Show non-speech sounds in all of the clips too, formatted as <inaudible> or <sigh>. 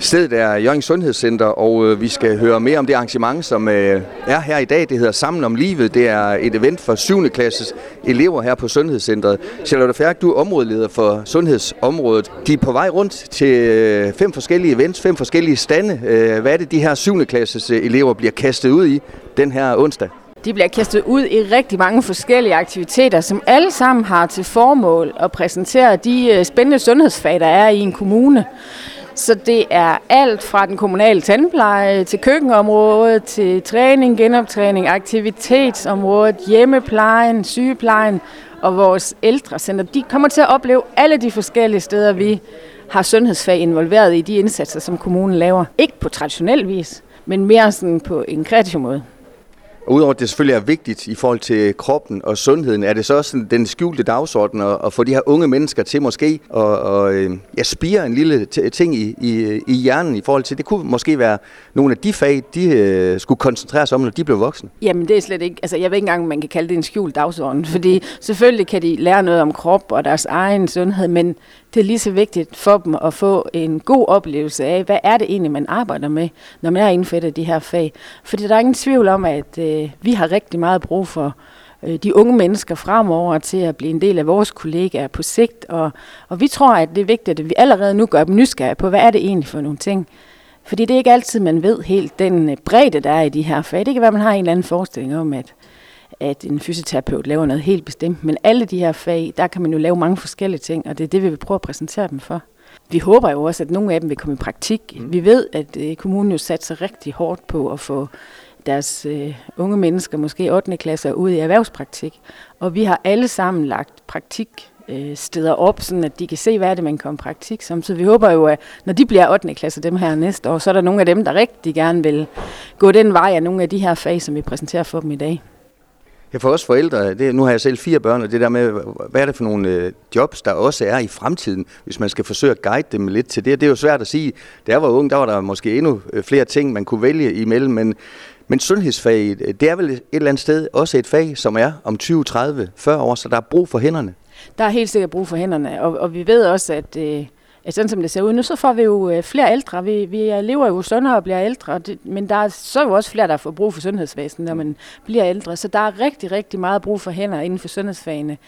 Stedet er Jørgen Sundhedscenter, og øh, vi skal høre mere om det arrangement, som øh, er her i dag. Det hedder Sammen om livet. Det er et event for 7. klasses elever her på Sundhedscentret. Charlotte Færk, du er områdeleder for sundhedsområdet. De er på vej rundt til øh, fem forskellige events, fem forskellige stande. Øh, hvad er det, de her 7. klasses øh, elever bliver kastet ud i den her onsdag? De bliver kastet ud i rigtig mange forskellige aktiviteter, som alle sammen har til formål at præsentere de spændende sundhedsfag, der er i en kommune. Så det er alt fra den kommunale tandpleje til køkkenområdet, til træning, genoptræning, aktivitetsområdet, hjemmeplejen, sygeplejen og vores ældrecenter. De kommer til at opleve alle de forskellige steder, vi har sundhedsfag involveret i de indsatser, som kommunen laver. Ikke på traditionel vis, men mere sådan på en kreativ måde. Og udover at det selvfølgelig er vigtigt i forhold til kroppen og sundheden, er det så også den skjulte dagsorden at, at få de her unge mennesker til måske at, at, at ja, spire en lille ting i, i, i hjernen i forhold til, det kunne måske være nogle af de fag, de øh, skulle koncentrere sig om, når de blev voksne. Jamen det er slet ikke, altså jeg ved ikke engang, om man kan kalde det en skjult dagsorden, fordi selvfølgelig kan de lære noget om krop og deres egen sundhed, men det er lige så vigtigt for dem at få en god oplevelse af, hvad er det egentlig, man arbejder med, når man er indført de her fag. Fordi der er ingen tvivl om, at øh, vi har rigtig meget brug for øh, de unge mennesker fremover til at blive en del af vores kollegaer på sigt. Og, og vi tror, at det er vigtigt, at vi allerede nu gør dem nysgerrige på, hvad er det egentlig for nogle ting. Fordi det er ikke altid, man ved helt den øh, bredde, der er i de her fag. Det kan være, at man har en eller anden forestilling om, at at en fysioterapeut laver noget helt bestemt. Men alle de her fag, der kan man jo lave mange forskellige ting, og det er det, vi vil prøve at præsentere dem for. Vi håber jo også, at nogle af dem vil komme i praktik. Mm. Vi ved, at øh, kommunen jo satser rigtig hårdt på at få deres øh, unge mennesker, måske 8. klasser, ud i erhvervspraktik. Og vi har alle sammen lagt praktik øh, steder op, sådan at de kan se, hvad er det, man kommer praktik som. Så vi håber jo, at når de bliver 8. klasse dem her næste år, så er der nogle af dem, der rigtig gerne vil gå den vej af nogle af de her fag, som vi præsenterer for dem i dag. Ja, for os forældre, det, nu har jeg selv fire børn, og det der med, hvad er det for nogle øh, jobs, der også er i fremtiden, hvis man skal forsøge at guide dem lidt til det. Det er jo svært at sige. Da jeg var ung, der var der måske endnu øh, flere ting, man kunne vælge imellem, men, men sundhedsfaget, øh, det er vel et eller andet sted også et fag, som er om 20, 30, 40 år, så der er brug for hænderne. Der er helt sikkert brug for hænderne, og, og vi ved også, at... Øh at sådan som det ser ud nu, så får vi jo øh, flere ældre. Vi, vi lever jo sundere og bliver ældre, det, men der er så jo også flere, der får brug for sundhedsvæsenet, når man bliver ældre. Så der er rigtig, rigtig meget brug for hænder inden for sundhedsfagene.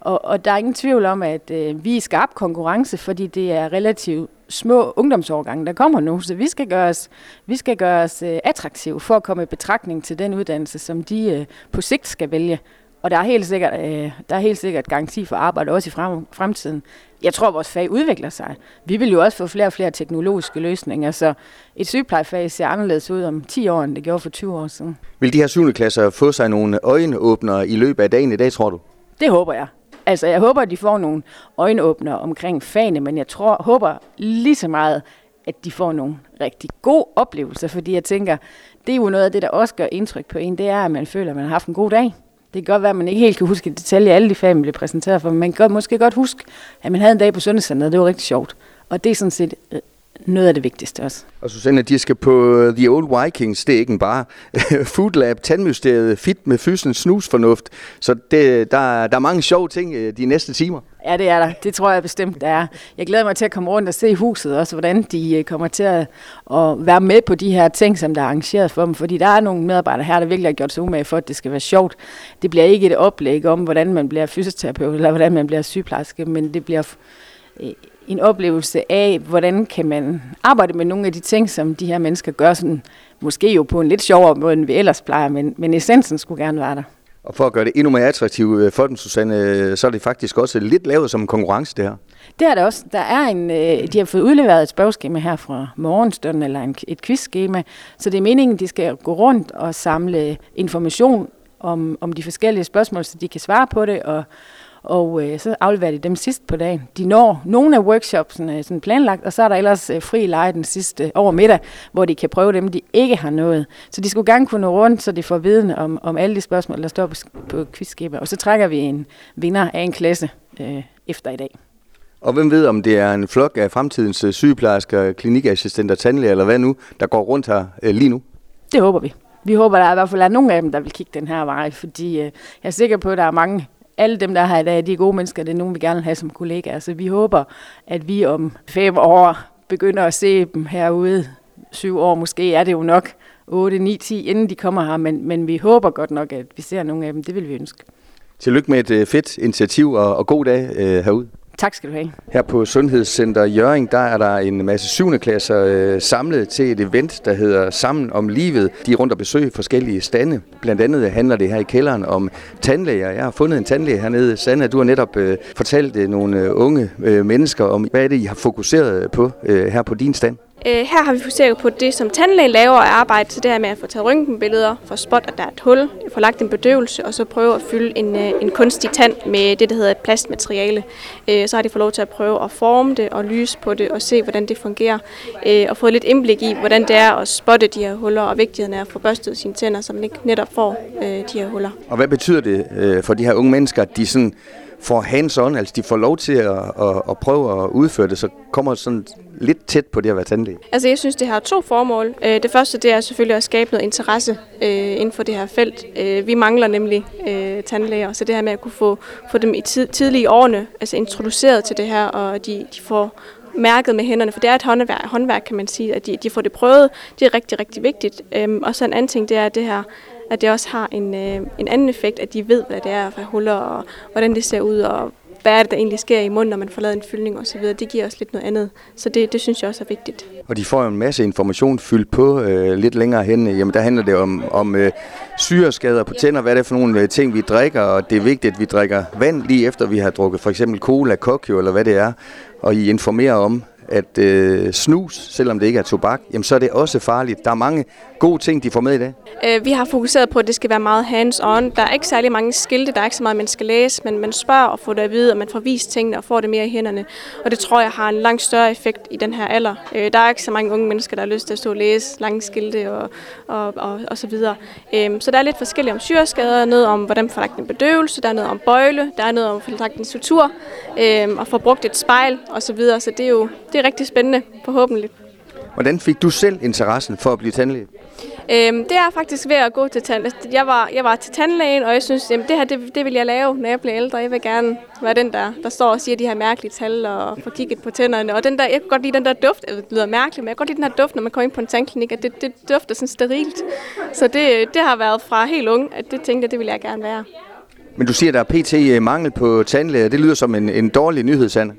Og, og der er ingen tvivl om, at øh, vi er skarp konkurrence, fordi det er relativt små ungdomsårgange, der kommer nu. Så vi skal gøre os, vi skal gøre os øh, attraktive for at komme i betragtning til den uddannelse, som de øh, på sigt skal vælge. Og der er helt sikkert, øh, der er helt sikkert garanti for arbejde også i frem, fremtiden. Jeg tror, vores fag udvikler sig. Vi vil jo også få flere og flere teknologiske løsninger, så et sygeplejefag ser anderledes ud om 10 år, end det gjorde for 20 år siden. Vil de her 7. klasser få sig nogle øjenåbnere i løbet af dagen i dag, tror du? Det håber jeg. Altså, jeg håber, at de får nogle øjenåbnere omkring fagene, men jeg tror, håber lige så meget, at de får nogle rigtig gode oplevelser, fordi jeg tænker, det er jo noget af det, der også gør indtryk på en, det er, at man føler, at man har haft en god dag. Det kan godt være, at man ikke helt kan huske i detalje alle de fag, man blev præsenteret for, men man kan måske godt huske, at man havde en dag på sundhedscenteret, det var rigtig sjovt. Og det er sådan set øh, noget af det vigtigste også. Og Susanne, de skal på The Old Vikings, det er ikke bare <laughs> Food Lab, Tandmysteriet, Fit med Fysen, Snusfornuft. Så det, der, der er mange sjove ting øh, de næste timer. Ja, det er der. Det tror jeg bestemt, der er. Jeg glæder mig til at komme rundt og se huset også, hvordan de øh, kommer til at, at være med på de her ting, som der er arrangeret for dem. Fordi der er nogle medarbejdere her, der virkelig har gjort sig umage for, at det skal være sjovt. Det bliver ikke et oplæg om, hvordan man bliver fysioterapeut, eller hvordan man bliver sygeplejerske, men det bliver øh, en oplevelse af, hvordan kan man arbejde med nogle af de ting, som de her mennesker gør, sådan, måske jo på en lidt sjovere måde, end vi ellers plejer, men, men essensen skulle gerne være der. Og for at gøre det endnu mere attraktivt øh, for dem, Susanne, øh, så er det faktisk også lidt lavet som en konkurrence, det her. Det er det også. Der er en, øh, de har fået udleveret et spørgeskema her fra morgenstunden, eller en, et quizskema, så det er meningen, at de skal gå rundt og samle information om, om de forskellige spørgsmål, så de kan svare på det, og og øh, så afleverer de dem sidst på dagen. De når nogle af workshopsene sådan planlagt, og så er der ellers øh, fri leje den sidste over middag, hvor de kan prøve dem, de ikke har nået. Så de skulle gerne kunne nå rundt, så de får viden om, om alle de spørgsmål, der står på, på quizskemaet. Og så trækker vi en vinder af en klasse øh, efter i dag. Og hvem ved, om det er en flok af fremtidens øh, sygeplejersker, klinikassistenter, tandlæger eller hvad nu, der går rundt her øh, lige nu? Det håber vi. Vi håber, der er i hvert fald er nogle af dem, der vil kigge den her vej, fordi øh, jeg er sikker på, at der er mange alle dem, der er her i dag, de er gode mennesker, det er nogen, vi gerne vil have som kollegaer. Så vi håber, at vi om fem år begynder at se dem herude. Syv år måske er det jo nok. 8, 9, 10, inden de kommer her, men, men vi håber godt nok, at vi ser nogle af dem. Det vil vi ønske. Tillykke med et øh, fedt initiativ, og, og god dag øh, herude. Tak skal du have. Her på Sundhedscenter Jøring, der er der en masse 7. klasser øh, samlet til et event, der hedder Sammen om livet. De er rundt og besøger forskellige stande. Blandt andet handler det her i kælderen om tandlæger. Jeg har fundet en tandlæge hernede. Sanna, du har netop øh, fortalt øh, nogle øh, unge øh, mennesker om, hvad er det, I har fokuseret på øh, her på din stand? Øh, her har vi fokuseret på det, som tandlægen laver af arbejde, så det her med at få taget røntgenbilleder, få spot, at der er et hul, få lagt en bedøvelse, og så prøve at fylde en, øh, en kunstig tand med det, der hedder et plastmateriale. Øh, så har de fået lov til at prøve at forme det og lyse på det og se, hvordan det fungerer, øh, og få lidt indblik i, hvordan det er at spotte de her huller, og vigtigheden er at få børstet sine tænder, så man ikke netop får øh, de her huller. Og hvad betyder det øh, for de her unge mennesker, at de sådan får hands-on, altså de får lov til at, at, at prøve at udføre det, så kommer sådan lidt tæt på det at være tandlæge? Altså jeg synes, det har to formål. Øh, det første det er selvfølgelig at skabe noget interesse øh, inden for det her felt. Øh, vi mangler nemlig tandlæger, så det her med at kunne få, få dem i tid, tidlige årene altså introduceret til det her, og de, de får mærket med hænderne, for det er et håndværk, håndværk kan man sige, at de, de får det prøvet. Det er rigtig, rigtig vigtigt. Øhm, og så en anden ting, det er det her at det også har en, øh, en anden effekt, at de ved, hvad det er for huller, og hvordan det ser ud, og hvad er det, der egentlig sker i munden, når man får lavet en fyldning osv. Det giver også lidt noget andet. Så det, det synes jeg også er vigtigt. Og de får jo en masse information fyldt på øh, lidt længere hen. Jamen, der handler det om, om øh, syreskader på tænder. Hvad er det for nogle øh, ting, vi drikker? Og det er vigtigt, at vi drikker vand lige efter, vi har drukket for eksempel cola, kokio eller hvad det er. Og I informerer om, at øh, snus, selvom det ikke er tobak, jamen så er det også farligt. Der er mange gode ting, de får med i dag. Øh, vi har fokuseret på, at det skal være meget hands-on. Der er ikke særlig mange skilte, der er ikke så meget, man skal læse, men man spørger og får det at vide, og man får vist tingene og får det mere i hænderne. Og det tror jeg har en langt større effekt i den her alder. Øh, der er ikke så mange unge mennesker, der har lyst til at stå og læse lange skilte og, og, og, og så videre. Øh, så der er lidt forskelligt om syreskader, noget om, hvordan får lagt en bedøvelse, der er noget om bøjle, der er noget om at få lagt en sutur, øh, og få brugt et spejl og så videre. Så det er jo det er rigtig spændende, forhåbentlig. Hvordan fik du selv interessen for at blive tandlæge? Øhm, det er faktisk ved at gå til tandlæge. Jeg var, jeg var til tandlægen, og jeg synes, at det her det, det vil jeg lave, når jeg bliver ældre. Jeg vil gerne være den, der, der står og siger de her mærkelige tal og få kigget på tænderne. Og den der, jeg kan godt lide den der duft, det lyder mærkeligt, men jeg kan godt lide den her duft, når man kommer ind på en tandklinik, at det, det dufter sådan sterilt. Så det, det har været fra helt ung, at det tænkte jeg, det vil jeg gerne være. Men du siger, at der er pt. Øh, mangel på tandlæger. Det lyder som en, en dårlig nyhed, Sanne.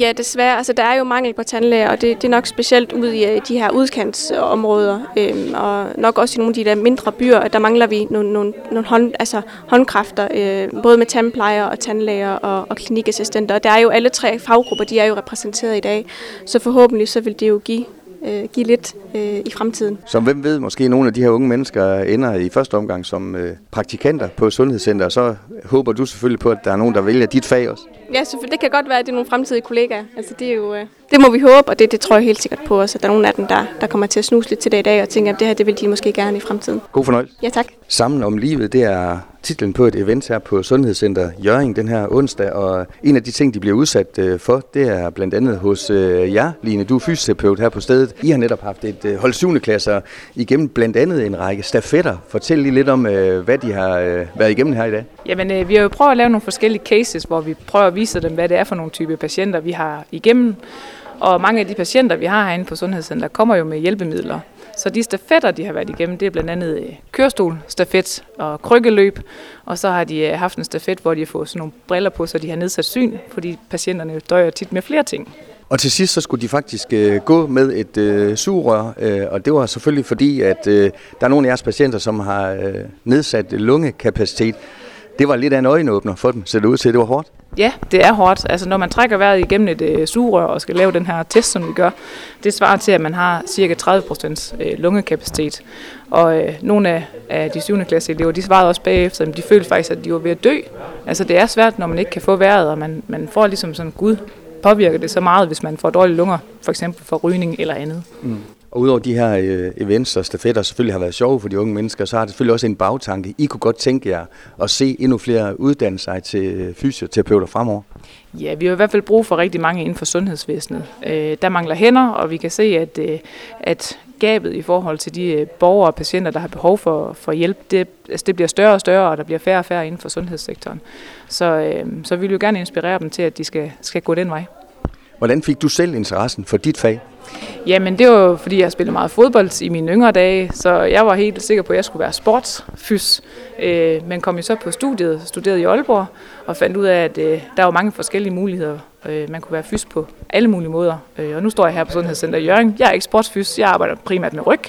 Ja, desværre. Altså, der er jo mangel på tandlæger, og det, det er nok specielt ud i øh, de her udkantsområder, øhm, og nok også i nogle af de der mindre byer, der mangler vi nogle, nogle, nogle hånd, altså håndkræfter, øh, både med tandplejer og tandlæger og, og klinikassistenter. Og der er jo alle tre faggrupper, de er jo repræsenteret i dag, så forhåbentlig så vil det jo give øh, give lidt øh, i fremtiden. Så hvem ved, måske nogle af de her unge mennesker ender i første omgang som øh, praktikanter på Sundhedscenter, og så håber du selvfølgelig på, at der er nogen, der vælger dit fag også? Ja, så det kan godt være, at det er nogle fremtidige kollegaer. Altså, det, er jo, øh, det må vi håbe, og det, det tror jeg helt sikkert på os, at der er nogle af dem, der, der kommer til at snuse lidt til det i dag, og tænker, at det her det vil de måske gerne i fremtiden. God fornøjelse. Ja, tak. Sammen om livet, det er titlen på et event her på Sundhedscenter Jøring den her onsdag, og en af de ting, de bliver udsat øh, for, det er blandt andet hos øh, jer, Line, du er fysioterapeut her på stedet. I har netop haft et hold 7. klasser igennem blandt andet en række stafetter. Fortæl lige lidt om, hvad de har været igennem her i dag. Jamen, vi har jo prøvet at lave nogle forskellige cases, hvor vi prøver at viser dem, hvad det er for nogle type patienter, vi har igennem. Og mange af de patienter, vi har herinde på Sundhedscenter, kommer jo med hjælpemidler. Så de stafetter, de har været igennem, det er blandt andet øh, kørestol, stafet og krykkeløb. Og så har de øh, haft en stafet, hvor de har fået sådan nogle briller på, så de har nedsat syn, fordi patienterne døjer tit med flere ting. Og til sidst så skulle de faktisk øh, gå med et øh, sugerør, øh, og det var selvfølgelig fordi, at øh, der er nogle af jeres patienter, som har øh, nedsat lungekapacitet. Det var lidt af en øjenåbner for dem, så det ud til, at det var hårdt. Ja, det er hårdt. Altså når man trækker vejret igennem et øh, sugerør og skal lave den her test, som vi gør, det svarer til, at man har cirka 30% øh, lungekapacitet. Og øh, nogle af, af de 7. klasse elever, de svarede også bagefter, at de følte faktisk, at de var ved at dø. Altså det er svært, når man ikke kan få vejret, og man, man får ligesom sådan, gud, påvirker det så meget, hvis man får dårlige lunger, for eksempel for rygning eller andet. Mm. Og udover de her øh, events og stafetter selvfølgelig har været sjove for de unge mennesker, så har det selvfølgelig også en bagtanke. I kunne godt tænke jer at se endnu flere uddanne sig til øh, fysioterapeuter fremover. Ja, vi har i hvert fald brug for rigtig mange inden for sundhedsvæsenet. Øh, der mangler hænder, og vi kan se, at, øh, at gabet i forhold til de øh, borgere og patienter, der har behov for, for hjælp, det, altså det bliver større og større, og der bliver færre og færre inden for sundhedssektoren. Så, øh, så vi vil jo gerne inspirere dem til, at de skal, skal gå den vej. Hvordan fik du selv interessen for dit fag? Jamen, det var fordi, jeg spillede meget fodbold i mine yngre dage, så jeg var helt sikker på, at jeg skulle være sportsfys. Øh, men kom jo så på studiet, studerede i Aalborg, og fandt ud af, at øh, der var mange forskellige muligheder. Øh, man kunne være fys på alle mulige måder. Øh, og nu står jeg her på Sundhedscenter i Jørgen. Jeg er ikke sportsfys, jeg arbejder primært med ryg,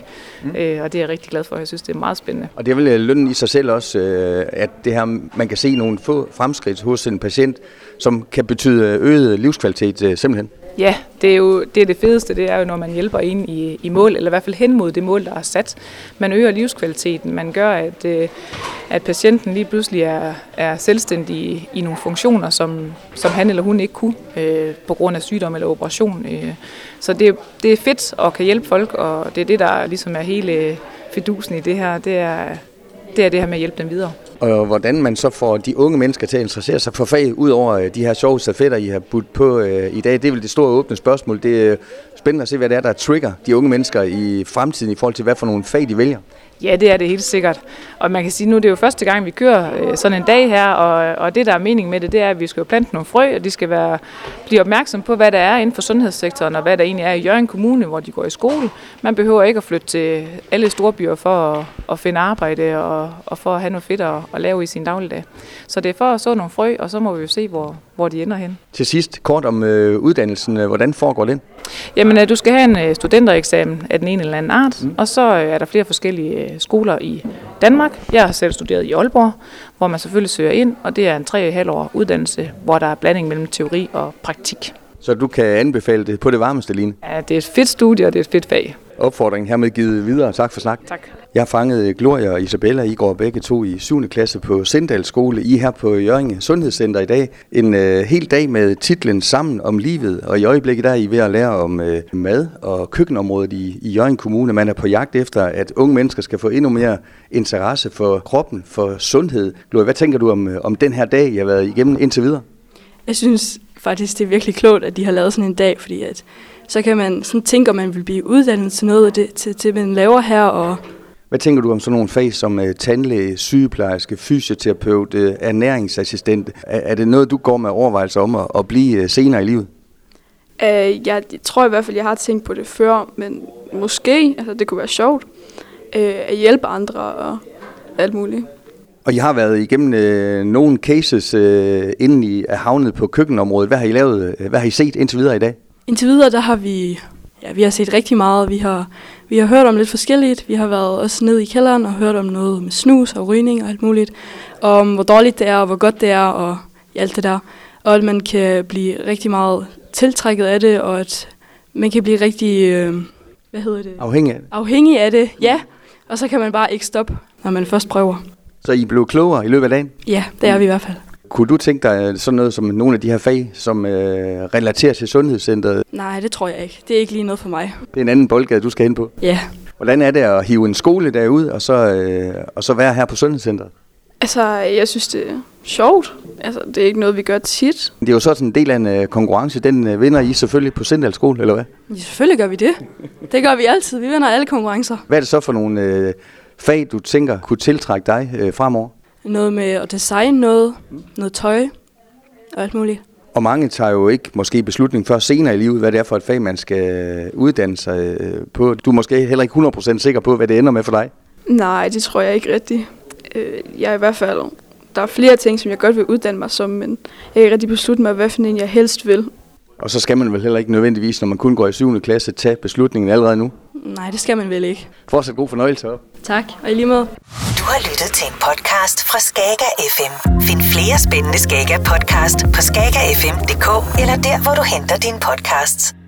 mm. øh, og det er jeg rigtig glad for. Jeg synes, det er meget spændende. Og det er vel øh, lønnen i sig selv også, øh, at det her, man kan se nogle få fremskridt hos en patient, som kan betyde øget livskvalitet øh, simpelthen. Ja, det er jo det, er det fedeste, det er jo, når man hjælper ind i, i mål, eller i hvert fald hen mod det mål, der er sat. Man øger livskvaliteten, man gør, at, øh, at patienten lige pludselig er, er selvstændig i, nogle funktioner, som, som han eller hun ikke kunne øh, på grund af sygdom eller operation. Øh. Så det, det er fedt at kan hjælpe folk, og det er det, der ligesom er hele fidusen i det her, det er det, er det her med at hjælpe dem videre og hvordan man så får de unge mennesker til at interessere sig for faget, ud over øh, de her sjove stafetter, I har budt på øh, i dag. Det er vel det store åbne spørgsmål. Det er spændende at se, hvad det er, der trigger de unge mennesker i fremtiden i forhold til, hvad for nogle fag de vælger. Ja, det er det helt sikkert. Og man kan sige, nu det er jo første gang, vi kører øh, sådan en dag her, og, og det, der er mening med det, det er, at vi skal jo plante nogle frø, og de skal være, blive opmærksom på, hvad der er inden for sundhedssektoren, og hvad der egentlig er i Jørgen Kommune, hvor de går i skole. Man behøver ikke at flytte til alle store byer for at, at finde arbejde og, og for at have noget fedt at, at lave i sin dagligdag. Så det er for at så nogle frø, og så må vi jo se, hvor, hvor de ender hen. Til sidst kort om øh, uddannelsen. Hvordan foregår den? Jamen, øh, du skal have en øh, studentereksamen af den ene eller anden art, mm. og så øh, er der flere forskellige skoler i Danmark. Jeg har selv studeret i Aalborg, hvor man selvfølgelig søger ind, og det er en 3,5 år uddannelse, hvor der er blanding mellem teori og praktik. Så du kan anbefale det på det varmeste, Line? Ja, det er et fedt studie, og det er et fedt fag. Opfordringen hermed givet videre. Tak for snak. Tak. Jeg fangede Gloria og Isabella. I går begge to i 7. klasse på Sindal Skole. I her på Jørgen Sundhedscenter i dag. En øh, hel dag med titlen Sammen om livet. Og i øjeblikket der er I ved at lære om øh, mad og køkkenområdet i, i Jørgen Kommune. Man er på jagt efter, at unge mennesker skal få endnu mere interesse for kroppen, for sundhed. Gloria, hvad tænker du om, øh, om den her dag, jeg har været igennem indtil videre? Jeg synes faktisk, det er virkelig klogt, at de har lavet sådan en dag, fordi at så kan man sådan tænke, om man vil blive uddannet til noget af det, til, til man laver her, og hvad tænker du om sådan nogle fag som uh, tandlæge, sygeplejerske, fysioterapeut, uh, ernæringsassistent? Er, er det noget, du går med overvejelser om at, at blive uh, senere i livet? Uh, jeg tror i hvert fald, jeg har tænkt på det før, men måske, altså det kunne være sjovt, uh, at hjælpe andre og alt muligt. Og I har været igennem øh, nogle cases, øh, inden I er havnet på køkkenområdet. Hvad har I lavet? Hvad har I set indtil videre i dag? Indtil videre, der har vi, ja, vi har set rigtig meget. Vi har, vi har hørt om lidt forskelligt. Vi har været også ned i kælderen og hørt om noget med snus og rygning og alt muligt. Og om hvor dårligt det er, og hvor godt det er, og alt det der. Og at man kan blive rigtig meget tiltrækket af det, og at man kan blive rigtig, øh, hvad hedder det? Afhængig af det. Afhængig af det, ja. Og så kan man bare ikke stoppe, når man først prøver. Så I blev klogere i løbet af dagen? Ja, det er vi i hvert fald. Kunne du tænke dig sådan noget som nogle af de her fag, som øh, relaterer til sundhedscentret? Nej, det tror jeg ikke. Det er ikke lige noget for mig. Det er en anden boldgade, du skal ind på? Ja. Hvordan er det at hive en skole derud, og så, øh, og så være her på sundhedscentret? Altså, jeg synes, det er sjovt. Altså, det er ikke noget, vi gør tit. Det er jo så sådan en del af en øh, konkurrence. Den øh, vinder I selvfølgelig på Sindal skole, eller hvad? Ja, selvfølgelig gør vi det. Det gør vi altid. Vi vinder alle konkurrencer. Hvad er det så for nogle øh, fag, du tænker kunne tiltrække dig øh, fremover? Noget med at designe noget, noget tøj og alt muligt. Og mange tager jo ikke måske beslutning før senere i livet, hvad det er for et fag, man skal uddanne sig øh, på. Du er måske heller ikke 100% sikker på, hvad det ender med for dig. Nej, det tror jeg ikke rigtigt. Øh, jeg er i hvert fald... Der er flere ting, som jeg godt vil uddanne mig som, men jeg er ikke rigtig besluttet mig, hvad for en jeg helst vil. Og så skal man vel heller ikke nødvendigvis, når man kun går i 7. klasse, tage beslutningen allerede nu? Nej, det skal man vel ikke. Fortsat god fornøjelse op. Tak, og i lige måde. Du har lyttet til en podcast fra Skager FM. Find flere spændende Skager podcast på skagerfm.dk eller der, hvor du henter dine podcasts.